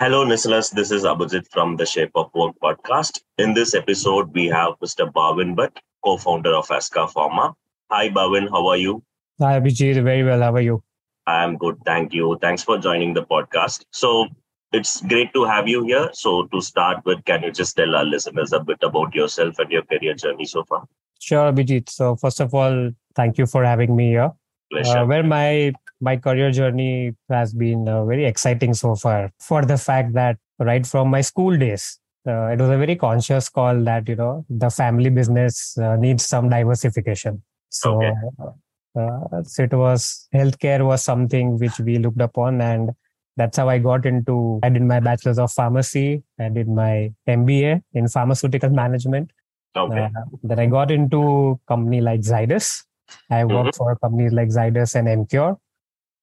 Hello, listeners. This is Abijith from the Shape of Work podcast. In this episode, we have Mr. Bhavin Bhatt, co founder of Azkka Pharma. Hi, Bhavin. How are you? Hi, Abijith. Very well. How are you? I'm good. Thank you. Thanks for joining the podcast. So, it's great to have you here. So, to start with, can you just tell our listeners a bit about yourself and your career journey so far? Sure, Abijith. So, first of all, thank you for having me here. Pleasure. Uh, where my my career journey has been uh, very exciting so far. For the fact that right from my school days, uh, it was a very conscious call that you know the family business uh, needs some diversification. So, Okay. uh, so it was healthcare was something which we looked upon and that's how I got into. I did my bachelor's of pharmacy. I did my MBA in pharmaceutical management. okay. Uh, then I got into company like Zydus. I worked for companies like Zydus and Emcure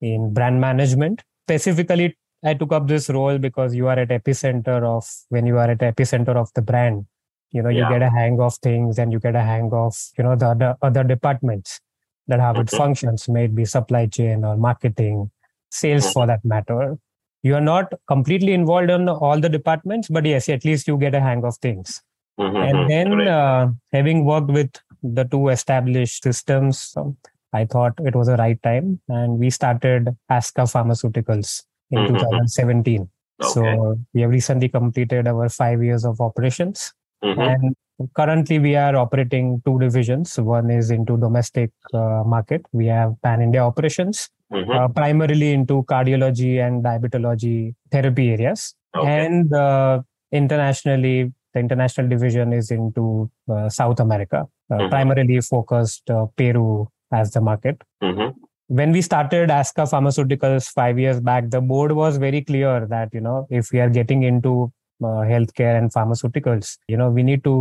in brand management. Specifically, I took up this role because you are at epicenter of when you are at epicenter of the brand. You know, you Yeah. get a hang of things and you get a hang of you know the other other departments that have its Mhm. functions, may it be supply chain or marketing, sales Mhm. for that matter. You are not completely involved in all the departments, but yes, at least you get a hang of things Mhm, and then correct. uh, having worked with the two established systems i thought it was the right time and we started azkka pharmaceuticals in Mhm. 2017 okay. so we have recently completed our five years of operations Mhm, and currently we are operating two divisions one is into domestic uh, market we have pan india operations mhm. uh, primarily into cardiology and diabetology therapy areas Okay. and uh, internationally the international division is into uh, south america uh, Mhm. primarily focused uh, peru as the market. Mhm, when we started azkka pharmaceuticals 5 years back the board was very clear that you know if we are getting into uh, healthcare and pharmaceuticals you know we need to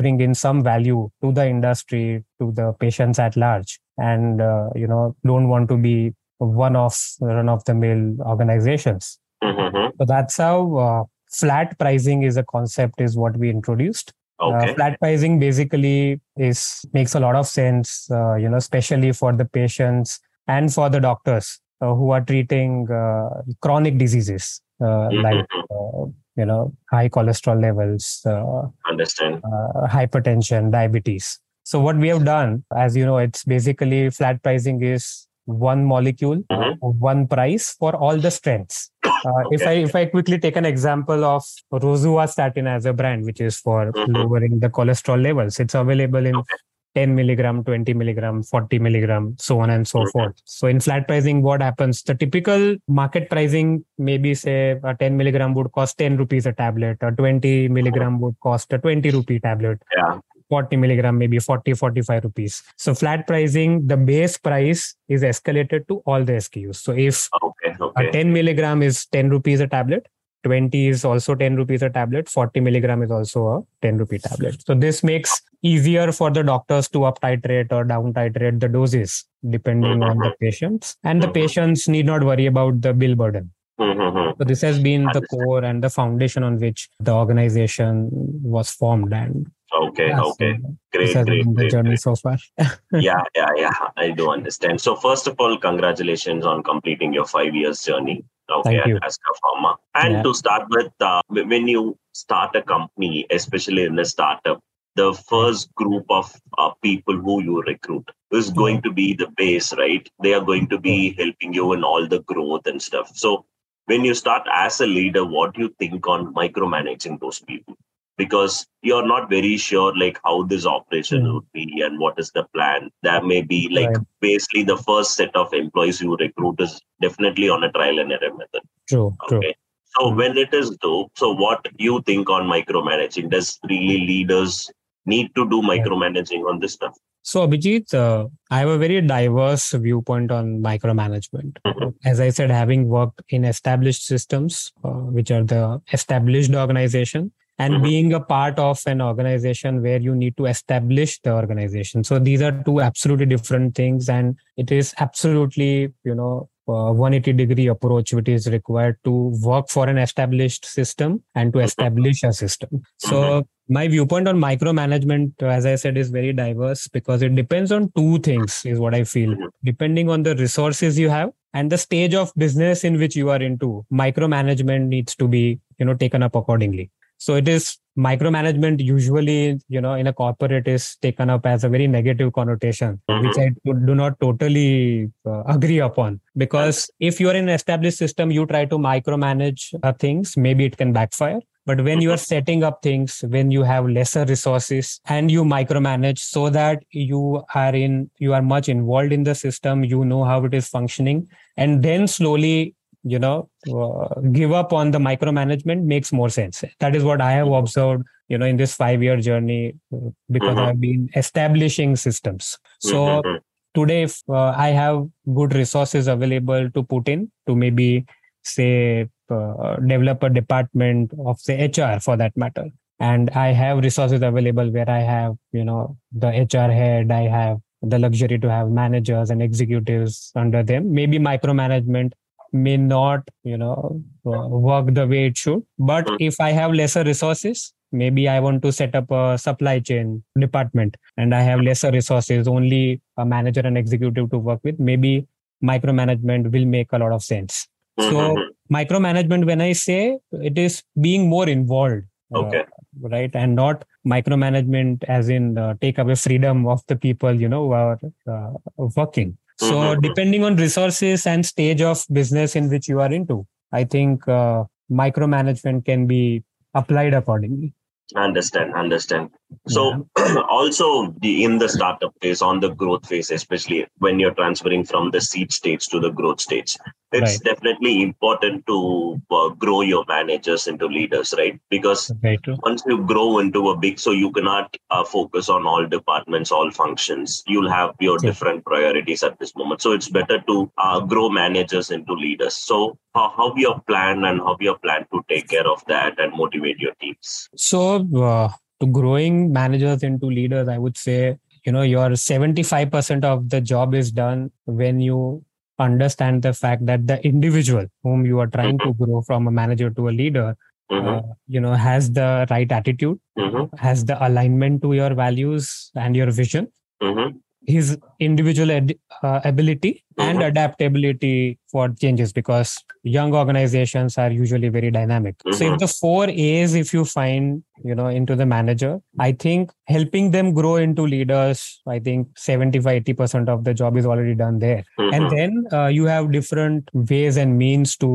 bring in some value to the industry to the patients at large. And uh, you know don't want to be one of run of the mill organizations. Mhm, so that's how uh, flat pricing is a concept is what we introduced Okay. uh, flat pricing basically is makes a lot of sense uh, you know especially for the patients and for the doctors uh, who are treating uh, chronic diseases uh, Mhm, like uh, you know high cholesterol levels uh, Understand. uh, hypertension, diabetes. So what we have done, as you know, it's basically flat pricing is one molecule, Mhm. one price for all the strengths. Uh, If I if I quickly take an example of rosuvastatin as a brand, which is for Mhm. lowering the cholesterol levels, it's available in Okay. 10 milligram, 20 milligram, 40 milligram, so on and so Mhm. forth. So in flat pricing, what happens? The typical market pricing, maybe say a 10 milligram would cost 10 rupees a tablet, a 20 milligram would cost a 20 rupee tablet. Yeah. 40 milligram, maybe 40, 45 rupees. So flat pricing, the base price is escalated to all the SKUs. So if Okay. a 10 milligram is 10 rupees a tablet, 20 is also 10 rupees a tablet, 40 milligram is also a 10 rupee tablet. So this makes easier for the doctors to up titrate or down titrate the doses depending on the patients. And the Mhm. patients need not worry about the bill burden. Mhm, So this has been the core and the foundation on which the organization was formed. And Okay. yeah, Okay. this Great. Great. Great. journey great. so far. yeah, yeah, yeah. I do understand. So first of all, congratulations on completing your five years journey. Okay, Thank you. at Azkka Pharma. And Yeah. to start with, uh, when you start a company, especially in a startup, the first group of uh, people who you recruit is going to be the base, right? They are going to be helping you in all the growth and stuff. So when you start as a leader, what do you think on micromanaging those people? Because you're not very sure like how this operation Mm. would be and what is the plan. that may be like Right. basically the first set of employees you recruit is definitely on a trial and error method. True, true. Okay. So Mm. when it is though, so what do you think on micromanaging? Does really leaders need to do micromanaging on this stuff? So, Abijith, uh, I have a very diverse viewpoint on micromanagement. Mm-hmm. As I said, having worked in established systems, uh, which are the established organization, and Mhm. being a part of an organization where you need to establish the organization. So, these are two absolutely different things, and it is absolutely, you know, uh, 180 degree approach which is required to work for an established system and to establish a system so my viewpoint on micromanagement as i said is very diverse because it depends on two things is what i feel Mhm. depending on the resources you have and the stage of business in which you are into micromanagement needs to be you know taken up accordingly so it is micromanagement usually you know in a corporate is taken up as a very negative connotation which i do do not totally uh, agree upon. Because if you are in an established system you try to micromanage uh, things maybe it can backfire. But when you are setting up things when you have lesser resources and you micromanage so that you are in you are much involved in the system you know how it is functioning and then slowly you know uh, give up on the micromanagement makes more sense that is what i have observed you know in this 5 year journey uh, because Mhm. i've been establishing systems so Mhm. today if uh, i have good resources available to put in to maybe say uh, develop a department of say hr for that matter and i have resources available where i have you know the hr head i have the luxury to have managers and executives under them maybe micromanagement may not you know uh, work the way it should. But Mm. if i have lesser resources maybe i want to set up a supply chain department and i have lesser resources only a manager and executive to work with maybe micromanagement will make a lot of sense. So Mhm. micromanagement when i say it is being more involved uh, right? And not micromanagement as in uh, take away freedom of the people you know who are uh, working so Mhm. depending on resources and stage of business in which you are into i think uh, micromanagement can be applied accordingly understand understand so also the in the startup phase on the growth phase especially when you're transferring from the seed stage to the growth stage it's Right. definitely important to uh, grow your managers into leaders right? Because very once you grow into a big so you cannot uh, focus on all departments all functions. You'll have your Sure. different priorities at this moment. So it's better to uh, grow managers into leaders. So how, how your plan and how your plan to take care of that and motivate your teams? So uh, to growing managers into leaders i would say you know your 75% of the job is done when you understand the fact that the individual whom you are trying to grow from a manager to a leader Mhm, uh, you know has the right attitude mhm, has the alignment to your values and your vision. Mhm. his individual ed- uh, ability and Mhm. adaptability for changes because young organizations are usually very dynamic so if Mhm. the four a's if you find you know into the manager i think helping them grow into leaders i think 75 80% of the job is already done there and Mhm. then uh, you have different ways and means to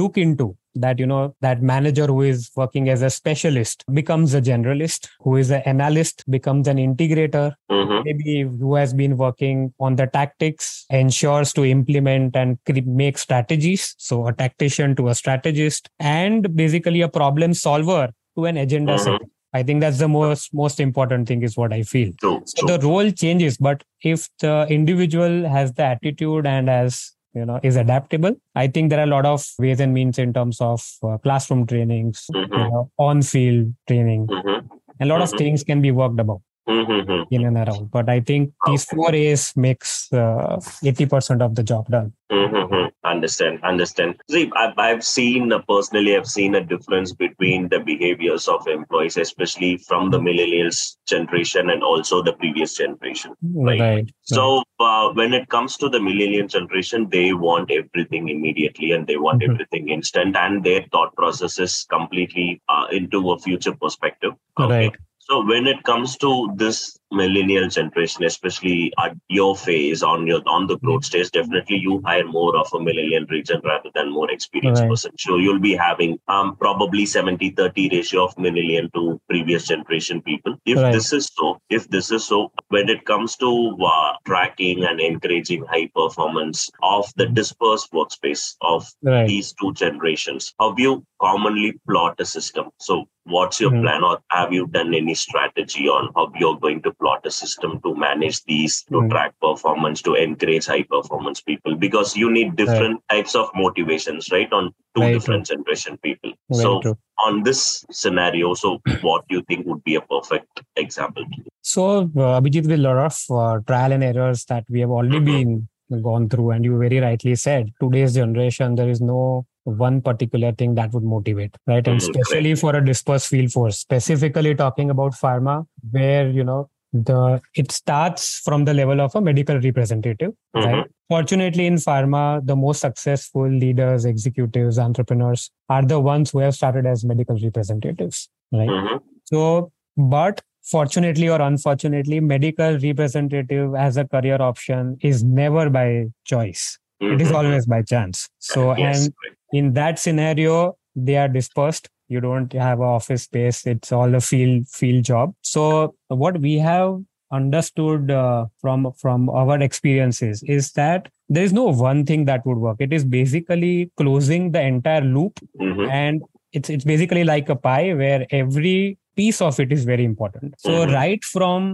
look into that you know that manager who is working as a specialist becomes a generalist who is an analyst becomes an integrator Mhm. maybe who has been working on the tactics ensures to implement and make strategies so a tactician to a strategist and basically a problem solver to an agenda Mhm. setter i think that's the most most important thing is what i feel True, so true. the role changes but if the individual has the attitude and has you know is adaptable i think there are a lot of ways and means in terms of uh, classroom trainings you Mhm. know on field training Mhm. a lot of Mhm. things can be worked about Mhm. in and around but i think these four a's makes uh, 80% of the job done Mm-hmm. Understand, understand. See, I've, I've seen uh, personally, I've seen a difference between the behaviors of employees, especially from the millennials generation and also the previous generation. Right. So, uh, when it comes to the millennial generation, they want everything immediately and they want Mhm. everything instant, and their thought process is completely uh, into a future perspective. Right. So when it comes to this millennial generation, especially at your phase on your on the growth stage, definitely you hire more of a millennial region rather than more experienced Right. person. So you'll be having um probably 70-30 ratio of millennial to previous generation people. If Right. this is so, if this is so, when it comes to uh, tracking and encouraging high performance of the dispersed workspace of right these two generations, how do you commonly plot a system? So, what's your Mhm. plan, or have you done any strategy on how you're going to plot a system to manage these, to Mm. track performance, to encourage high performance people, because you need different types of motivations, right? On two Very different generation people. Very so, true. on this scenario, so what do you think would be a perfect example? So, uh, Abijith, with a lot of uh, trial and errors that we have already Mhm. been gone through, and you very rightly said, today's generation, there is no one particular thing that would motivate, right? And Mhm, especially for a dispersed field force, specifically talking about pharma, where you know the it starts from the level of a medical representative, Mhm. right? Fortunately, in pharma, the most successful leaders, executives, entrepreneurs are the ones who have started as medical representatives, right? Mhm. So, but fortunately or unfortunately, medical representative as a career option is never by choice. It is Mhm. always by chance. So, Yes, and in that scenario, they are dispersed. You don't have an office space. It's all a field field job. So, what we have understood uh, from from our experiences is that there is no one thing that would work. It is basically closing the entire loop Mhm. and it's it's basically like a pie where every piece of it is very important so Mhm. right from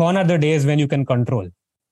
gone are the days when you can control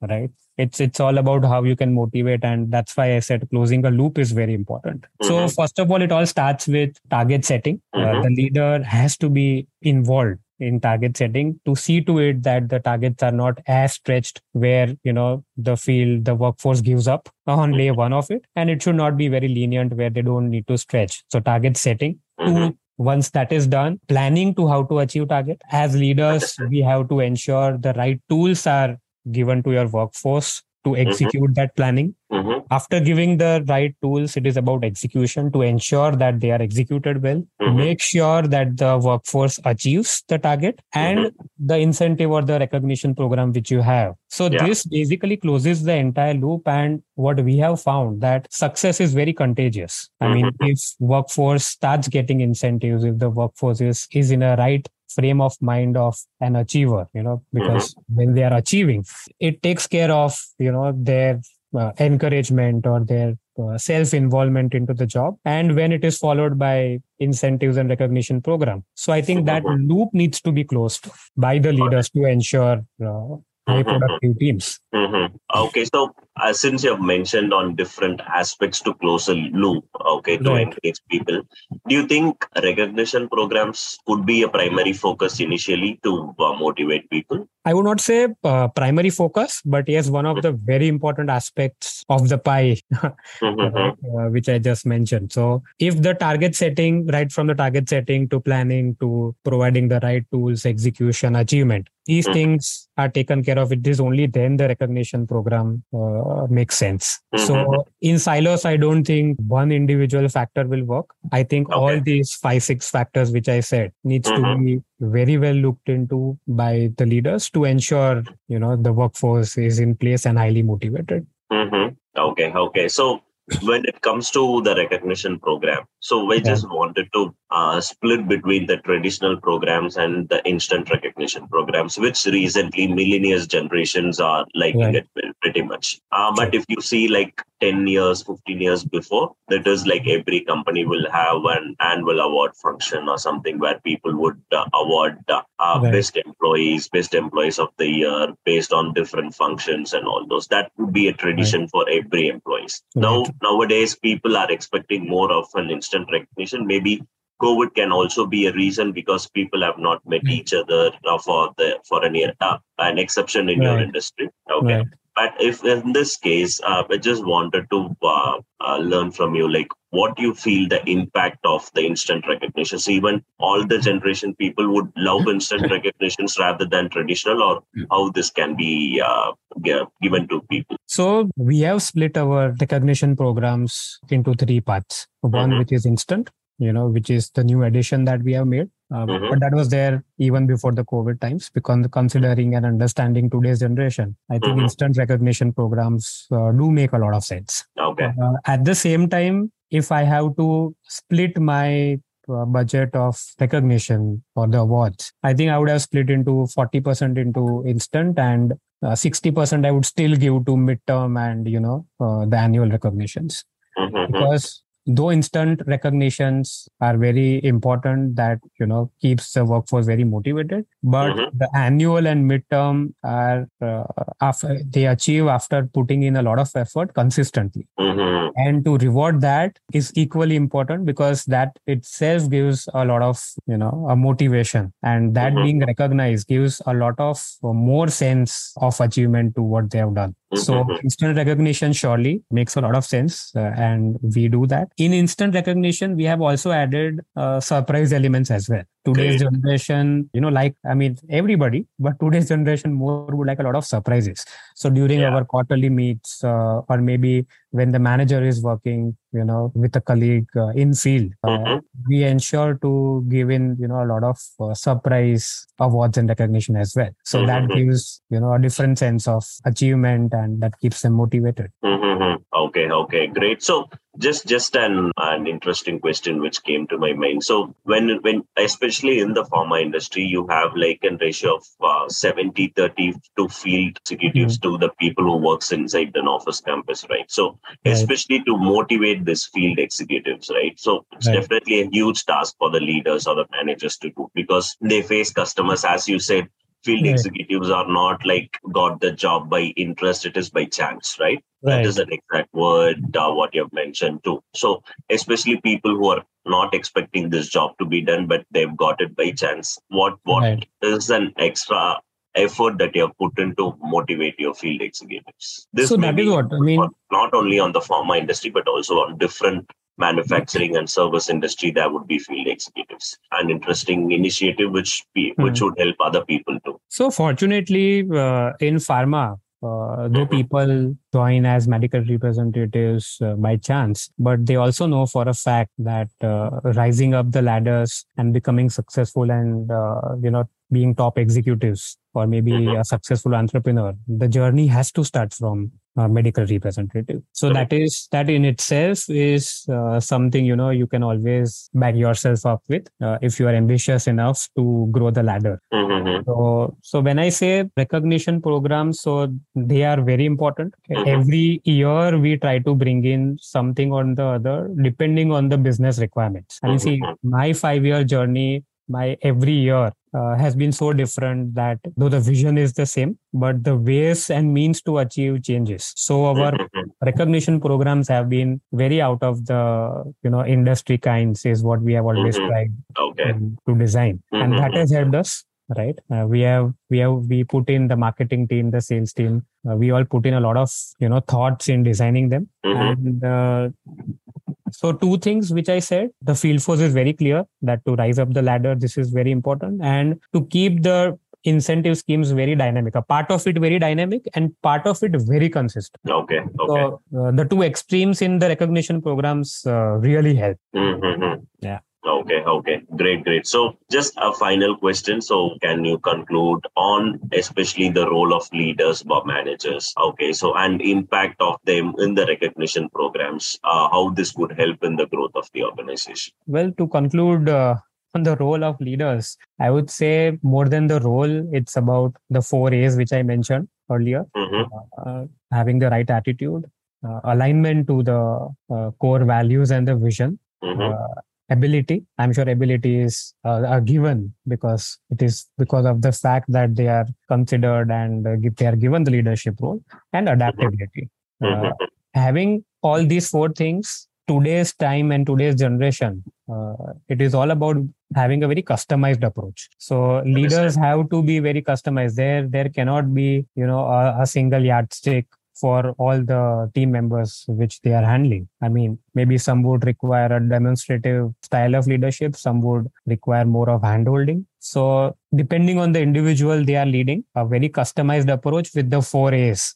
right? It's it's all about how you can motivate and that's why i said closing a loop is very important. So Mhm. first of all it all starts with target setting. Uh, Mhm. the leader has to be involved in target setting to see to it that the targets are not as stretched where you know the field the workforce gives up on day one of it and it should not be very lenient where they don't need to stretch. So target setting Mhm. to once that is done planning to how to achieve target. As leaders we have to ensure the right tools are given to your workforce to execute that planning Mhm. after giving the right tools it is about execution to ensure that they are executed well Mhm. make sure that the workforce achieves the target and the incentive or the recognition program which you have so Yeah. this basically closes the entire loop and what we have found that success is very contagious i mean Mhm. if workforce starts getting incentives if the workforce is is in a right frame of mind of an achiever you know because when they are achieving it takes care of you know their uh, encouragement or their uh, self involvement into the job and when it is followed by incentives and recognition program. So i think that Mhm. loop needs to be closed by the leaders to ensure uh, high Mhm. productive teams. Hmm Okay, so uh, since you have mentioned on different aspects to close a loop, okay, to Right. engage people, do you think recognition programs could be a primary focus initially to uh, motivate people? I would not say uh, primary focus, but yes, one of the very important aspects of the pie, Mhm. uh, which I just mentioned. So, if the target setting, right from the target setting to planning to providing the right tools, execution, achievement, these Mhm. things are taken care of. It is only then the recognition program uh, makes sense. So, Mhm. in silos, I don't think one individual factor will work. I think all these five, six factors which I said needs to Mhm. be very well looked into by the leaders to ensure you know the workforce is in place and highly motivated Mhm. Okay, okay. So when it comes to the recognition program, so we just wanted to uh, split between the traditional programs and the instant recognition programs, which recently millennials generations are liking Right. it pretty much. Uh, but if you see like 10 years, 15 years before, that is like every company will have an annual award function or something where people would uh, award uh, uh, Right. best employees, best employees of the year based on different functions and all those. That would be a tradition for every employees. Now, Right. Nowadays, people are expecting more of an instant recognition. Maybe COVID can also be a reason because people have not met Right. each other uh, for the for an uh, an exception in your industry. Okay, right but if in this case, uh, I just wanted to uh, uh, learn from you, like what you feel the impact of the instant recognition. So even all the generation people would love instant recognitions rather than traditional, or how this can be uh, given to people. so we have split our recognition programs into three parts one Mhm. which is instant you know which is the new addition that we have made um, Mhm. but that was there even before the covid times because considering and understanding today's generation i think Mhm. instant recognition programs uh, do make a lot of sense Okay. Uh, at the same time, if I have to split my uh, budget of recognition for the awards, I think I would have split into 40% into instant and uh, 60% I would still give to midterm and, you know, uh, the annual recognitions. Mhm. Because though instant recognitions are very important that you know keeps the workforce very motivated but mm-hmm. the annual and midterm are uh, after they achieve after putting in a lot of effort consistently mm-hmm. and to reward that is equally important because that itself gives a lot of you know a motivation and that mm-hmm. being recognized gives a lot of more sense of achievement to what they have done so mm-hmm. instant recognition surely makes a lot of sense uh, and we do that in instant recognition we have also added uh, surprise elements as well today's Great. generation you know like i mean everybody but today's generation more would like a lot of surprises so during yeah. our quarterly meets uh, or maybe when the manager is working you know with a colleague uh, in field uh, mm-hmm. we ensure to give in you know a lot of uh, surprise awards and recognition as well so mm-hmm. that gives you know a different sense of achievement and that keeps them motivated mm-hmm. okay okay great so just just an an interesting question which came to my mind so when when especially in the pharma industry you have like a ratio of uh, 70 30 to field executives mm-hmm. to the people who works inside an office campus right so right. especially to motivate this field executives right so it's right. definitely a huge task for the leaders or the managers to do because they face customers as you said field right. executives are not like got the job by interest it is by chance right, right. that is an exact word uh, what you have mentioned too so especially people who are not expecting this job to be done but they've got it by chance what what right. is an extra effort that you have put in to motivate your field executives this so that is what i mean not only on the pharma industry but also on different manufacturing and service industry, there would be field executives. An interesting initiative which which mm. would help other people too. So fortunately, uh, in pharma, uh, though mm-hmm. people join as medical representatives uh, by chance, but they also know for a fact that uh, rising up the ladders and becoming successful and uh, you know being top executives or maybe mm-hmm. a successful entrepreneur, the journey has to start from medical representative so that is that in itself is uh, something you know you can always back yourself up with uh, if you are ambitious enough to grow the ladder mm-hmm. so so when i say recognition programs so they are very important mm-hmm. every year we try to bring in something on the other depending on the business requirements and you see mm-hmm. my 5 year journey my every year uh, has been so different that though the vision is the same but the ways and means to achieve changes. So our recognition programs have been very out of the you know industry kinds is what we have always mm-hmm. tried okay. to design. And that has helped us right? Uh, we have we have we put in the marketing team the sales team. Uh, we all put in a lot of you know thoughts in designing them. Mm-hmm. and uh, so two things which i said the field force is very clear that to rise up the ladder this is very important and to keep the incentive schemes very dynamic a part of it very dynamic and part of it very consistent okay, okay. so uh, the two extremes in the recognition programs uh, really help mm-hmm. yeah Okay, okay, great, great. So, just a final question. So, can you conclude on especially the role of leaders or managers? Okay, so and impact of them in the recognition programs, uh, how this would help in the growth of the organization? Well, to conclude, uh, on the role of leaders, I would say more than the role, it's about the four A's which I mentioned earlier mm-hmm. uh, having the right attitude, uh, alignment to the uh, core values and the vision, mm-hmm. Ability i'm sure ability is uh, a given because it is because of the fact that they are considered and uh, they are given the leadership role and adaptability. Mm-hmm. uh, having all these four things today's time and today's generation uh, it is all about having a very customized approach. So leaders have to be very customized. There there cannot be you know a, a single yardstick for all the team members which they are handling. I mean, maybe some would require a demonstrative style of leadership, some would require more of handholding. So, depending on the individual they are leading, a very customized approach with the four A's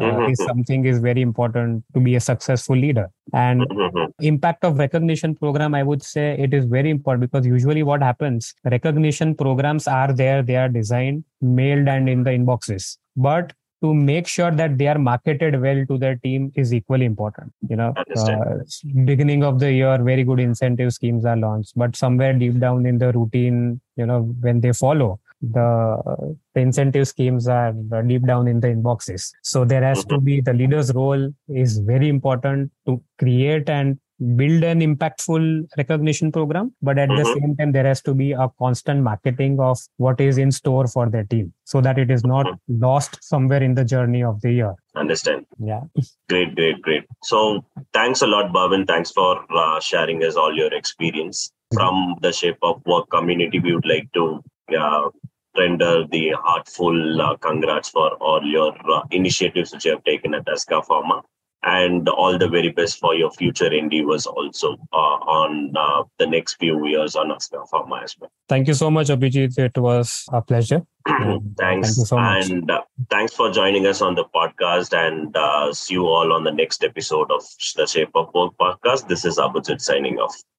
uh, mm-hmm. is something is very important to be a successful leader and mm-hmm. impact of recognition program i would say it is very important because usually what happens recognition programs are there they are designed mailed and in the inboxes but to make sure that they are marketed well to their team is equally important. You know uh, beginning of the year very good incentive schemes are launched but somewhere deep down in the routine you know when they follow the, the incentive schemes are deep down in the inboxes. So there has to mm-hmm. be the leader's role is very important to create and build an impactful recognition program, but at the Mhm. same time, there has to be a constant marketing of what is in store for their team so that it is not lost somewhere in the journey of the year. Understand. Yeah. Great, great, great. So thanks a lot, Bhavin. Thanks for uh, sharing us all your experience from the Shape of Work community. We would like to uh, render the heartful uh, congrats for all your uh, initiatives which you have taken at Azkka Pharma. And all the very best for your future endeavors also uh, on uh, the next few years on Azkka Pharma as well. Thank you so much, Abijith. It was a pleasure. thanks. Thank you so much. And uh, thanks for joining us on the podcast. And uh, see you all on the next episode of the Shape of Work podcast. This is Abijith signing off.